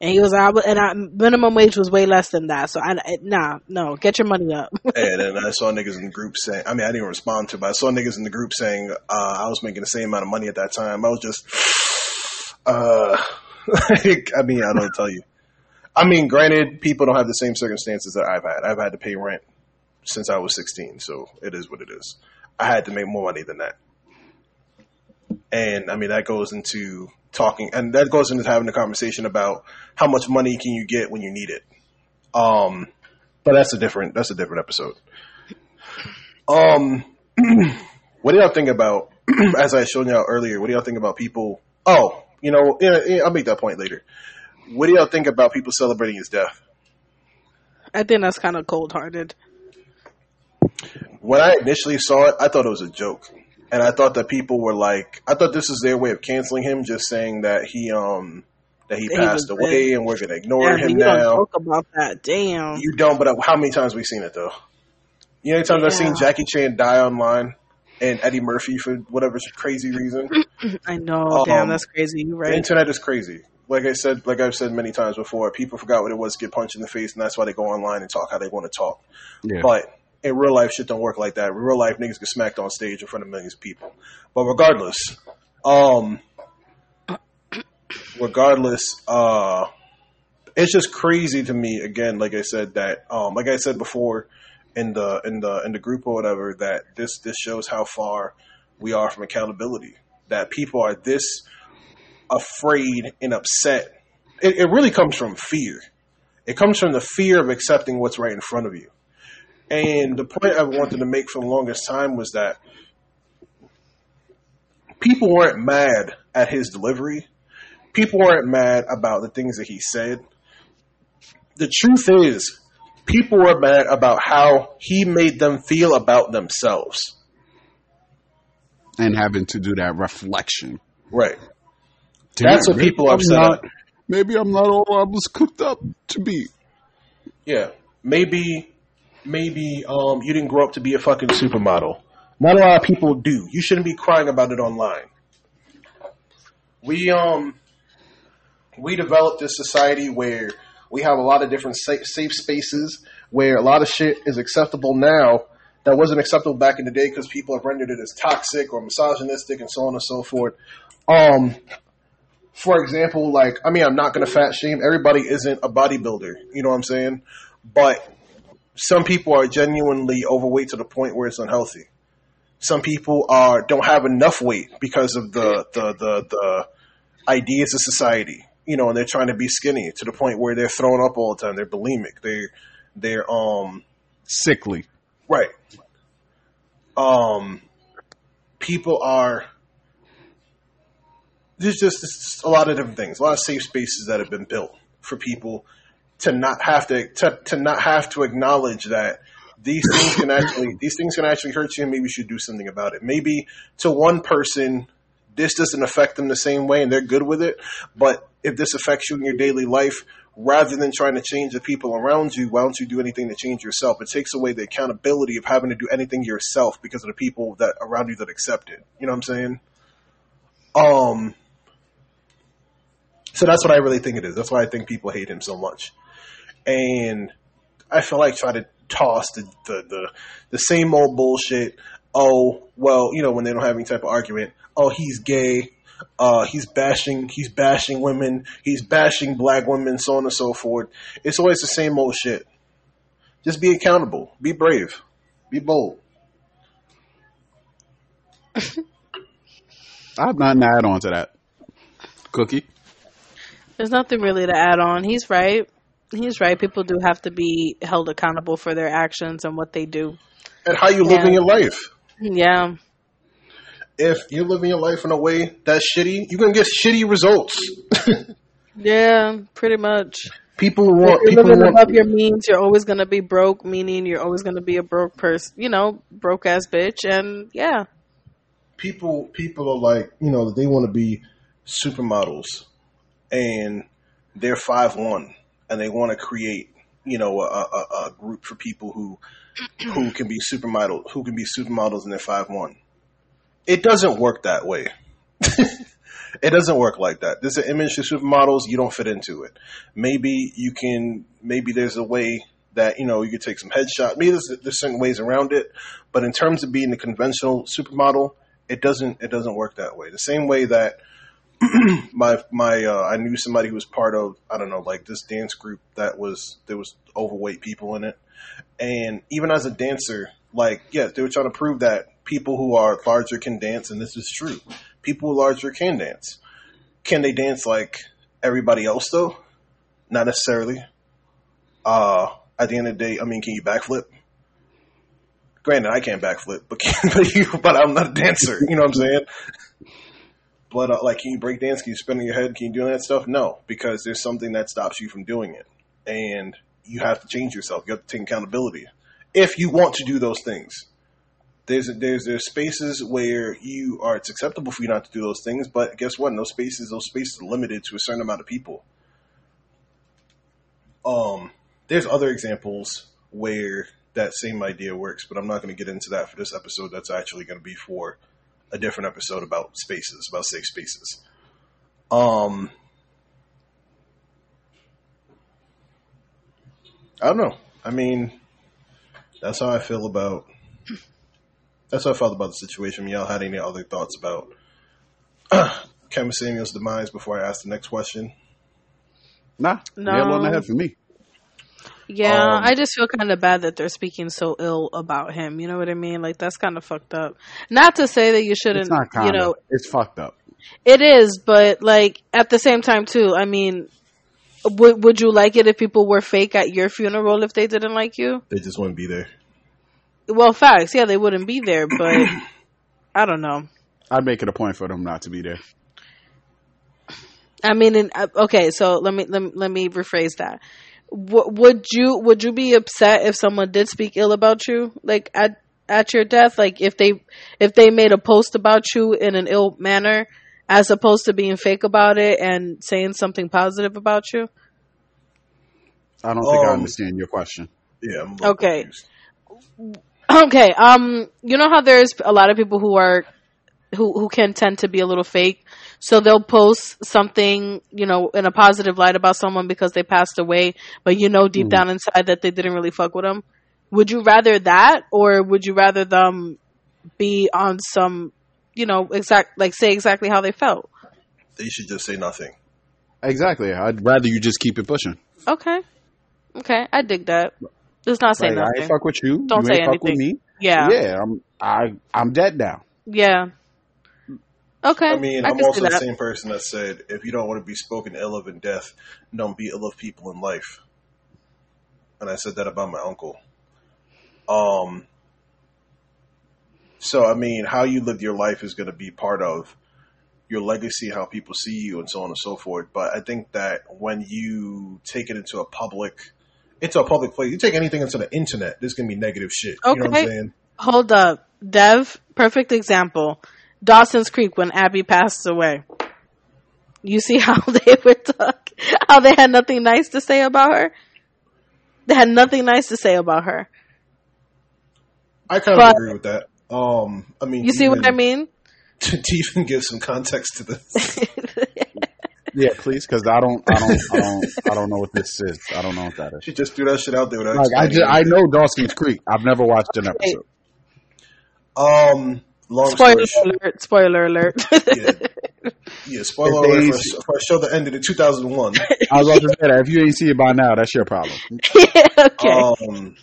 And he was like, I was, "And I, minimum wage was way less than that." So I, nah, no, get your money up. and then I saw niggas in the group saying, I mean, I didn't respond to it, but I saw niggas in the group saying, uh, I was making the same amount of money at that time. I was just, uh, like, I mean, I don't tell you. I mean, granted, people don't have the same circumstances that I've had. I've had to pay rent since I was 16, so it is what it is. I had to make more money than that. And I mean, that goes into talking, and that goes into having a conversation about how much money can you get when you need it. Um, but that's a different that's a different episode. Um, what do y'all think about? as I showed y'all earlier, what do y'all think about people? Oh, you know, yeah, yeah, I'll make that point later. What do y'all think about people celebrating his death? I think that's kind of cold hearted. When I initially saw it, I thought it was a joke, and I thought that people were like, I thought this is their way of canceling him, just saying that he um that he That passed away, dead. and we're gonna ignore Damn, him you don't now. talk about that. Damn. You don't, but how many times we seen it though? You know, how many times I've seen Jackie Chan die online and Eddie Murphy for whatever crazy reason. I know. Damn, Um, that's crazy. You The right? internet is crazy. Like I said, like I've said many times before, people forgot what it was to get punched in the face, and that's why they go online and talk how they want to talk. Yeah. But in real life, shit don't work like that. In real life, niggas get smacked on stage in front of millions of people. But regardless, um, regardless, uh, it's just crazy to me. Again, like I said, that um, like I said before in the in the in the group or whatever, that this this shows how far we are from accountability. That people are this afraid and upset. It, it really comes from fear. It comes from the fear of accepting what's right in front of you. And the point I wanted to make for the longest time was that people weren't mad at his delivery. People weren't mad about the things that he said. The truth is, people were mad about how he made them feel about themselves. and having to do that reflection. Right. That's what people are upset not- Maybe I'm not all I was cooked up to be. Yeah. Maybe maybe um you didn't grow up to be a fucking supermodel. Not a lot of people do. You shouldn't be crying about it online. We um we developed this society where we have a lot of different safe, safe spaces where a lot of shit is acceptable now that wasn't acceptable back in the day because people have rendered it as toxic or misogynistic and so on and so forth. Um, for example, like I mean, I'm not to fat shame. Everybody isn't a bodybuilder. You know what I'm saying? But some people are genuinely overweight to the point where it's unhealthy. Some people are don't have enough weight because of the the the, the ideas of society. You know, and they're trying to be skinny to the point where they're throwing up all the time. They're bulimic. They're they're um Sickly. right. Um, people are there's just, there's just a lot of different things, a lot of safe spaces that have been built for people to not have to, to to not have to acknowledge that these things can actually these things can actually hurt you and maybe you should do something about it. Maybe to one person this doesn't affect them the same way and they're good with it, but if this affects you in your daily life, rather than trying to change the people around you, why don't you do anything to change yourself? It takes away the accountability of having to do anything yourself because of the people that around you that accept it. You know what I'm saying? Um so that's what I really think it is. That's why I think people hate him so much. And I feel like try to toss the, the, the, the same old bullshit. Oh, well, you know, when they don't have any type of argument. Oh, he's gay. Uh, he's bashing, he's bashing women. He's bashing black women, so on and so forth. It's always the same old shit. Just be accountable. Be brave. Be bold. I have nothing to add on to that. Cookie. There's nothing really to add on. He's right. He's right. People do have to be held accountable for their actions and what they do. And how you live Yeah. in your life. Yeah. If you're living your life in a way that's shitty, you're gonna get shitty results. Yeah, pretty much. people If want you're people living above your means, you're always gonna be broke, meaning you're always gonna be a broke person, you know, broke ass bitch, and yeah. people people are like you know they want to be supermodels and they're five one and they want to create you know a, a, a group for people who who can be supermodel who can be supermodels and they're five one. It doesn't work that way. It doesn't work like that. There's an image for supermodels you don't fit into it. Maybe you can maybe there's a way that you know you could take some headshot maybe there's, there's certain ways around it but in terms of being a conventional supermodel it doesn't it doesn't work that way. The same way that my my uh, I knew somebody who was part of I don't know like this dance group that was there was overweight people in it, and even as a dancer, like yes, they were trying to prove that people who are larger can dance, and this is true. People who are larger can dance. Can they dance like everybody else though? Not necessarily. Uh, at the end of the day, I mean, can you backflip? Granted, I can't backflip, but can, but, you, but I'm not a dancer. You know what I'm saying? But uh, like, can you break dance? Can you spin on your head? Can you do that stuff? No, because there's something that stops you from doing it, and you have to change yourself. You have to take accountability if you want to do those things. There's there's there's spaces where you are it's acceptable for you not to do those things, but guess what? In those spaces, those spaces are limited to a certain amount of people. Um, there's other examples where that same idea works, but I'm not going to get into that for this episode. That's actually going to be for a different episode about spaces, about safe spaces. Um, I don't know. I mean, that's how I feel about. That's how I felt about the situation. Y'all had any other thoughts about Kevin Samuel's demise before I ask the next question? Nah. No. Nail on the head for me. Yeah, Um, I just feel kind of bad that they're speaking so ill about him. You know what I mean? Like that's kind of fucked up. Not to say that you shouldn't, It's not kind you know, It's fucked up. it is, but like at the same time too. I mean, would would you like it if people were fake at your funeral if they didn't like you? They just wouldn't be there. Well, facts, yeah, they wouldn't be there, but I don't know. I'd make it a point for them not to be there. I mean, in, uh, okay, so let me let me, let me rephrase that. W- would you would you be upset if someone did speak ill about you, like at at your death, like if they if they made a post about you in an ill manner, as opposed to being fake about it and saying something positive about you? I don't think I Um, understand your question. Yeah. I'm Okay. confused. Okay, um, you know how there's a lot of people who are who who can tend to be a little fake. So they'll post something, you know, in a positive light about someone because they passed away, but you know deep Mhm. down inside that they didn't really fuck with them. Would you rather that or would you rather them be on some, you know, exact like say exactly how they felt? They should just say nothing. Exactly. I'd rather you just keep it pushing. Okay. Okay, I dig that. Let's not say Like, I nothing. ain't fuck with you. Don't you say ain't fuck with anything. me. yeah. Yeah, I'm I I'm dead now. Yeah. Okay. I mean, I I'm also the same person that said, if you don't want to be spoken ill of in death, don't be ill of people in life. And I said that about my uncle. Um. So I mean, how you live your life is going to be part of your legacy, how people see you, and so on and so forth. But I think that when you take it into a public, into a public place, you take anything into the internet, there's going to be negative shit. You know what Okay. I'm saying? Hold up. Dev, perfect example. Dawson's Creek when Abby passed away. You see how they were talk, how they had nothing nice to say about her? They had nothing nice to say about her. I kind But- of agree with that. Um, I mean, You see what I mean? to, to even give some context to this. Yeah, please, because I don't I don't I don't I don't know what this is. I don't know what that is. She just threw that shit out there Like I explaining just, I know Dawson's Creek. I've never watched an episode. Um, long Spoiler story short, alert, spoiler alert. yeah, yeah. Spoiler alert for, a- for a show that ended in 2001. I was about to say that if you ain't see it by now, that's your problem. okay. Um,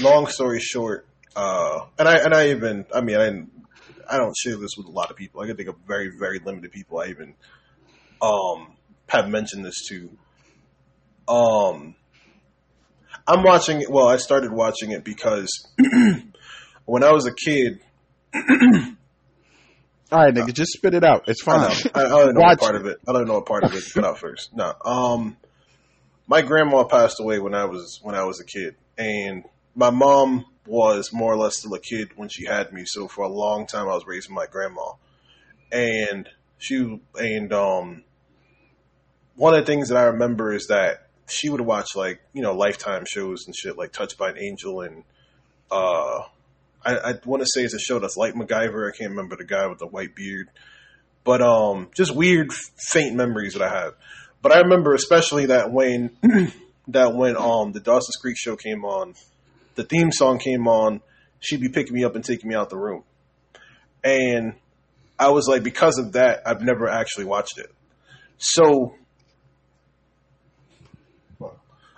long story short, uh, and I and I even, I mean, I I don't share this with a lot of people. I can think of very, very limited people. I even, um, have mentioned this to. Um, I'm watching it. Well, I started watching it because when I was a kid, All right, nigga, just spit it out. It's fine. I, I don't know Watch what part of it. I don't know what part of it put out first. No. Um, my grandma passed away when I was when I was a kid, and my mom was more or less still a kid when she had me. So for a long time, I was raising my grandma, and she and um, one of the things that I remember is that she would watch like you know Lifetime shows and shit like Touched by an Angel and uh I, I want to say it's a show that's like MacGyver. I can't remember the guy with the white beard, but um, just weird, faint memories that I have. But I remember especially that when that when um the Dawson's Creek show came on, the theme song came on, she'd be picking me up and taking me out the room, and I was like, because of that, I've never actually watched it. So,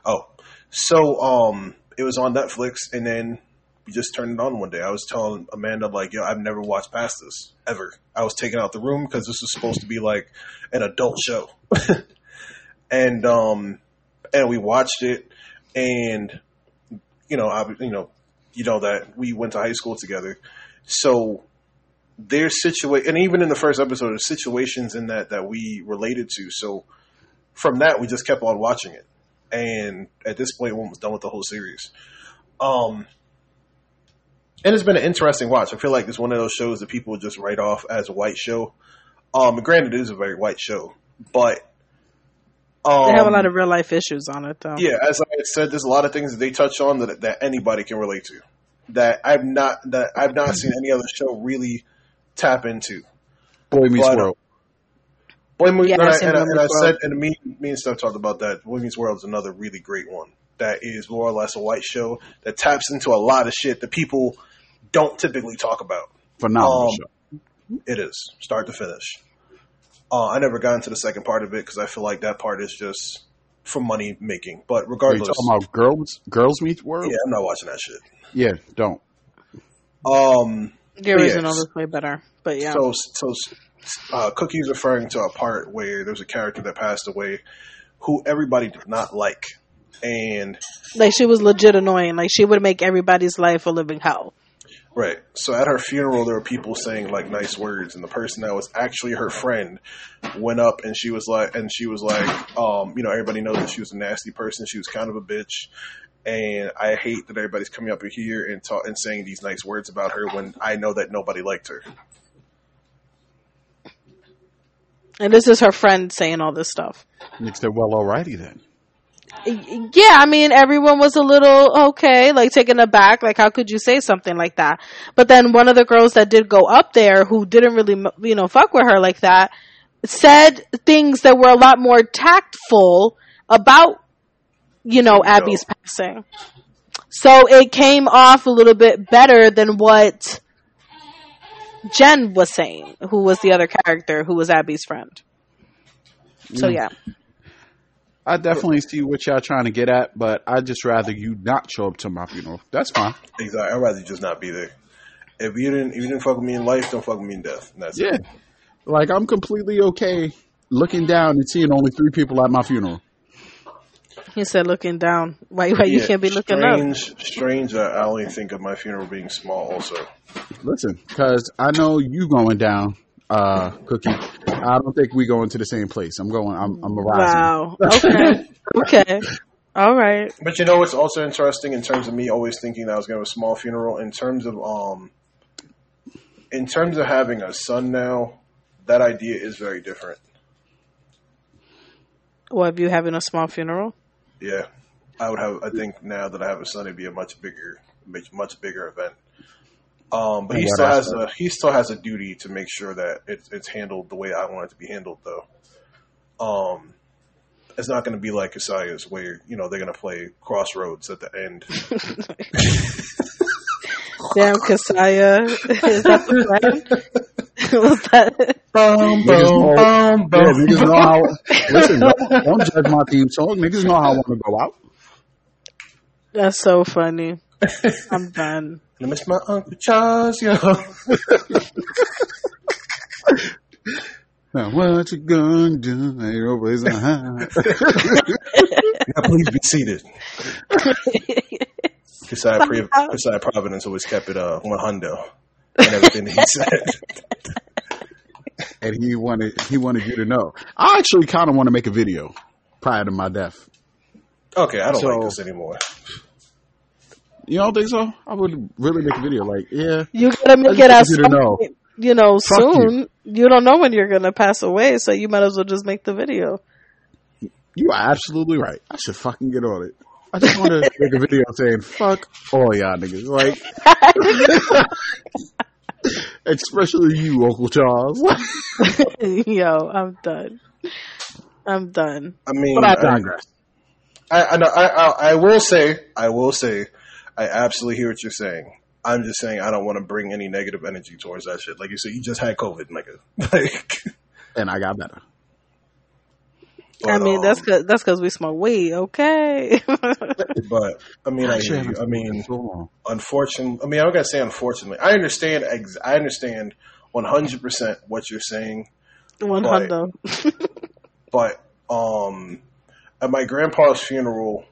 oh, so um, it was on Netflix, and then we just turned it on one day. I was telling Amanda like, "Yo, I've never watched past this ever." I was taken out the room because this was supposed to be like an adult show, and um, and we watched it, and you know, I you know, you know that we went to high school together, so there's situation, and even in the first episode, there's situations in that that we related to. So from that, we just kept on watching it, and at this point, we're done with the whole series. Um, and it's been an interesting watch. I feel like it's one of those shows that people just write off as a white show. Um, granted, it is a very white show, but um, they have a lot of real life issues on it, though. yeah. As I said, there's a lot of things that they touch on that that anybody can relate to. That I've not that I've not seen any other show really tap into. Boy Meets But, World. Boy Meets Yeah, and, I've I, seen and, I, and I said, and me, me and Steph talked about that. Boy Meets World is another really great one. That is more or less a white show that taps into a lot of shit that people don't typically talk about. Phenomenal Um, show. It is start to finish. Uh, I never got into the second part of it because I feel like that part is just for money making. But regardless, Are you regardless, talking about girls? Girls Meets World? yeah, I'm not watching that shit. Yeah, don't. Um, The But original yes. is way better. But yeah. So, so uh, Cookie's referring to a part where there's a character that passed away who everybody did not like, and like, she was legit annoying. Like, she would make everybody's life a living hell. Right. So at her funeral, there were people saying like nice words, and the person that was actually her friend went up and she was like, and she was like, um, you know, everybody knows that she was a nasty person. She was kind of a bitch. And I hate that everybody's coming up here and ta- and saying these nice words about her when I know that nobody liked her. And this is her friend saying all this stuff. Nick said, well, alrighty then. Yeah, I mean, everyone was a little okay, like taken aback. Like, how could you say something like that? But then one of the girls that did go up there, who didn't really, you know, fuck with her like that, said things that were a lot more tactful about, you know, Abby's passing. So it came off a little bit better than what Jen was saying, who was the other character who was Abby's friend. So Mm. yeah, I definitely see what y'all trying to get at, but I'd just rather you not show up to my funeral. That's fine. Exactly. I'd rather just not be there. If you didn't, if you didn't fuck with me in life, don't fuck with me in death. That's Yeah. it. Like I'm completely okay looking down and seeing only three people at my funeral. he said looking down. Why? Why you can't be looking up? strange, Strange. that I only think of my funeral being small. Also, Listen, because I know you going down, uh, Cookie. I don't think we going to the same place. I'm going. I'm. I'm rising. Wow. Okay. okay. All right. but you know what's also interesting in terms of me always thinking that I was going to have a small funeral. In terms of um, in terms of having a son now, that idea is very different. What of you having a small funeral? Yeah, I would have. I think now that I have a son, it'd be a much bigger, much, much bigger event. Um, but he still that's has a he still has a duty to make sure that it's it's handled the way I want it to be handled, though. Um, it's not going to be like Kasaya's, where you know they're going to play Crossroads at the end. Damn, Kasaya. Is that the plan? Was that? Boom, Niggas know, boom, niggas know how. Listen, don't, don't judge my theme song. Niggas know how I want to go out. That's so funny. I'm done. I miss my Uncle Charles, yo. Now, what you gonna do? Ain't no place to hide. Yeah, please be seated. Kasaya, Pre- Providence always kept it uh, one hundo and everything he said. and he wanted he wanted you to know. I actually kind of want to make a video prior to my death. Okay, I don't So- like this anymore. You don't think so? I would really make a video. Like, yeah, You gotta make I it as you know. you know Fuck soon. You. don't know when you're gonna pass away, so you might as well just make the video. you are absolutely right. I should fucking get on it. I just want to make a video saying "fuck all y'all niggas," like, especially you, Uncle Charles. Yo, I'm done. I'm done. I mean, but I I, digress. I, I, know- I, I, I will say, I will say, I absolutely hear what you're saying. I'm just saying I don't want to bring any negative energy towards that shit. Like you said, you just had COVID, nigga. Like, And I got better. I mean, um, that's cause that's cause we smoke weed, okay? But I mean, I Actually, hear you. I mean, so unfortunately, I mean, I don't gotta say unfortunately. I understand. Ex- I understand 100 percent what you're saying. One Right. hundo. But um, at my grandpa's funeral,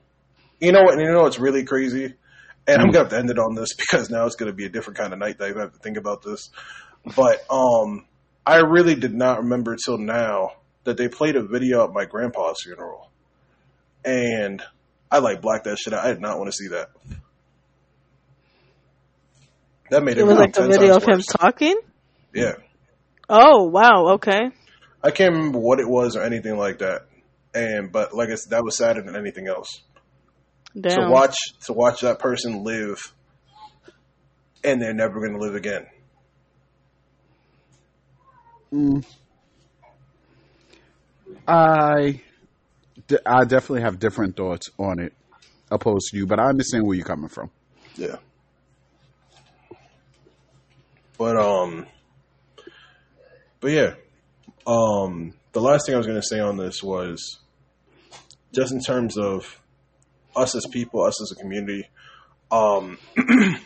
you know what? You know what's really crazy, and I'm gonna have to end it on this because now it's gonna be a different kind of night that I have to think about this. But um, I really did not remember till now that they played a video at my grandpa's funeral, and I like blacked that shit out. I did not want to see that. That made it, It was like a video of him talking. Yeah, Oh wow, okay. I can't remember what it was or anything like that. And but like I said, that was sadder than anything else. Damn. to watch to watch that person live and they're never going to live again Mm. I, d- I definitely have different thoughts on it opposed to you, but I understand where you're coming from. yeah but um but yeah um the last thing i was going to say on this was just in terms of us as people us as a community um you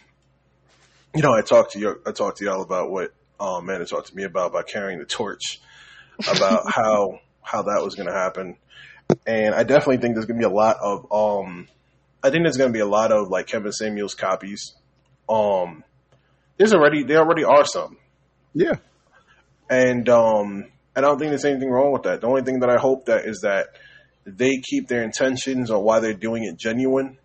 know i talked to you i talked to y'all about what um man talked to me about about carrying the torch about how how that was going to happen and i definitely think there's going to be a lot of um i think there's going to be a lot of like kevin samuels copies um there's already there already are some Yeah. and um I don't think there's anything wrong with that. The only thing that I hope that is that they keep their intentions on why they're doing it genuine.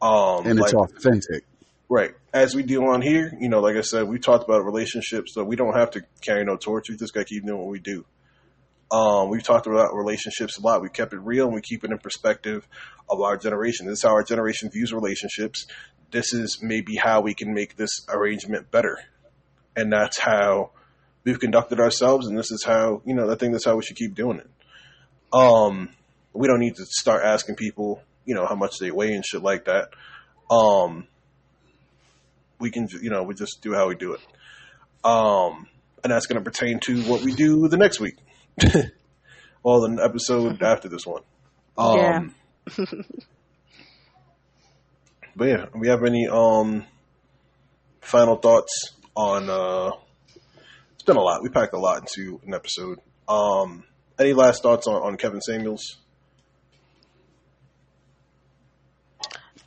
Um And it's like- authentic. right. As we deal on here, you know, like I said, we talked about relationships, so we don't have to carry no torch. We just gotta keep doing what we do. Um, we've talked about relationships a lot. We kept it real and we keep it in perspective of our generation. This is how our generation views relationships. This is maybe how we can make this arrangement better. And that's how we've conducted ourselves and this is how, you know, I think that's how we should keep doing it. Um, we don't need to start asking people, you know, how much they weigh and shit like that. Um, we can, you know, we just do how we do it. Um, and that's going to pertain to what we do the next week. Well, the episode after this one. Um, Yeah. But yeah, we have any um final thoughts on? uh It's been a lot. We packed a lot into an episode. Um Any last thoughts on, on Kevin Samuels?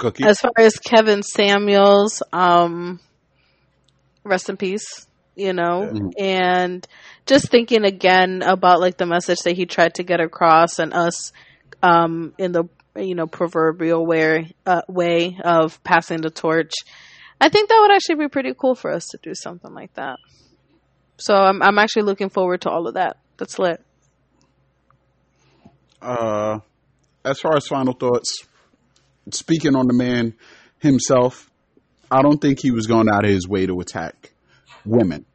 Cookie. As far as Kevin Samuels, um, rest in peace, you know, Mhm. and just thinking again about like the message that he tried to get across and us, um, in the, you know, proverbial way, uh, way of passing the torch. I think that would actually be pretty cool for us to do something like that. So I'm, I'm actually looking forward to all of that. That's lit. uh, as far as final thoughts, speaking on the man himself, I don't think he was going out of his way to attack women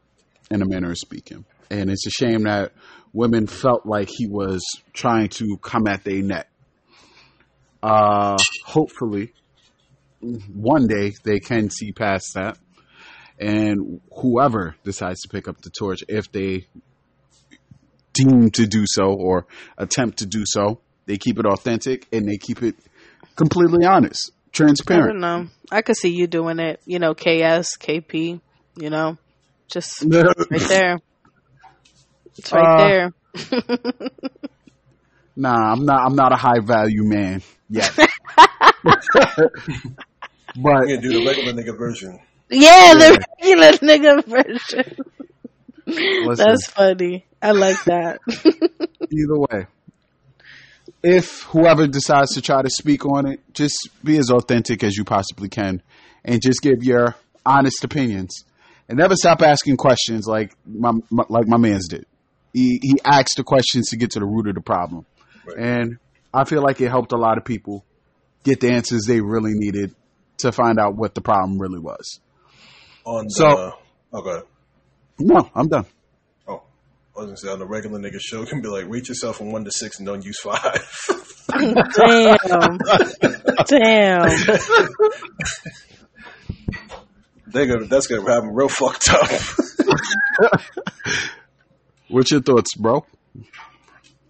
in a manner of speaking. And it's a shame that women felt like he was trying to come at their neck. Uh, hopefully, one day they can see past that. And whoever decides to pick up the torch, if they deem to do so or attempt to do so. They keep it authentic and they keep it completely honest, I don't transparent. know. I could see you doing it, you know, KS, KP, you know, just right there. It's right Uh, there. nah, I'm not. I'm not a high value man yet. But gonna do the regular nigga version. Yeah, the regular nigga version. Listen. That's funny. I like that. either way, if whoever decides to try to speak on it, just be as authentic as you possibly can, and just give your honest opinions, and never stop asking questions like my, my like my man's did. He he asked the questions to get to the root of the problem, Right. and I feel like it helped a lot of people get the answers they really needed to find out what the problem really was. On the, So- okay. No, I'm done. I was gonna say on the regular nigga show, you can be like, rate yourself from one to six and don't use five. Damn. Damn. they gonna, that's gonna have them real fucked up. What's your thoughts, bro?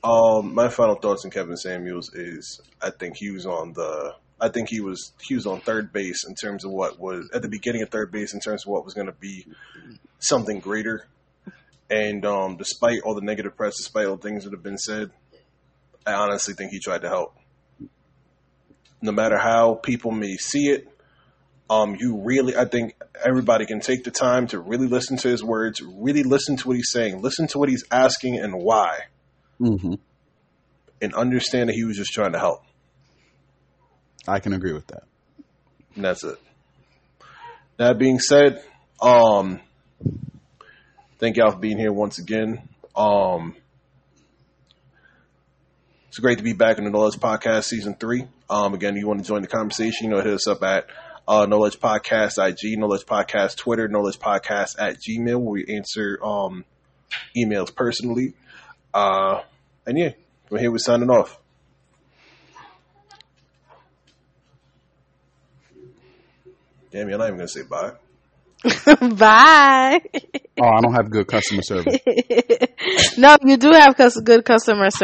Um, my final thoughts on Kevin Samuels is I think he was on the I think he was he was on third base in terms of what was at the beginning of third base in terms of what was going to be something greater. And um, despite all the negative press, despite all the things that have been said, I honestly think he tried to help. No matter how people may see it, um, you really, I think everybody can take the time to really listen to his words, really listen to what he's saying, listen to what he's asking and why hmm and understand that he was just trying to help. I can agree with that. And that's it. That being said, um, thank y'all for being here once again. Um, it's great to be back in the Noledge Podcast season three. Um, again, you want to join the conversation, you know, hit us up at uh, Noledge Podcast IG, Noledge Podcast Twitter, Noledge Podcast at Gmail, where we answer um, emails personally. Uh, and yeah, we're here. We're signing off. Damn, you're not even gonna say bye. Bye. Oh, I don't have good customer service. no, you do have good customer service.